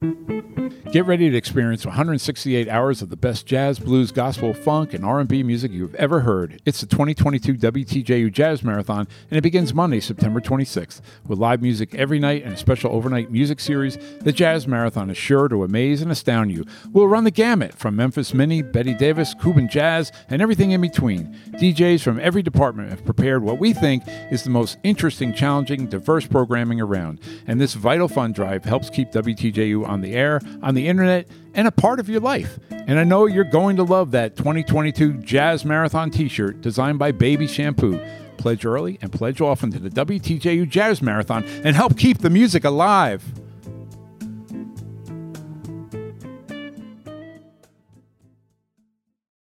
Thank you. Get ready to experience 168 hours of the best jazz, blues, gospel, funk, and R&B music you've ever heard. It's the 2022 WTJU Jazz Marathon, and it begins Monday, September 26th. With live music every night and a special overnight music series, the Jazz Marathon is sure to amaze and astound you. We'll run the gamut from Memphis Minnie, Betty Davis, Cuban Jazz, and everything in between. DJs from every department have prepared what we think is the most interesting, challenging, diverse programming around. And this vital fund drive helps keep WTJU on the air, on the internet, and a part of your life. And I know you're going to love that 2022 Jazz Marathon t shirt designed by Baby Shampoo. Pledge early and pledge often to the WTJU Jazz Marathon and help keep the music alive.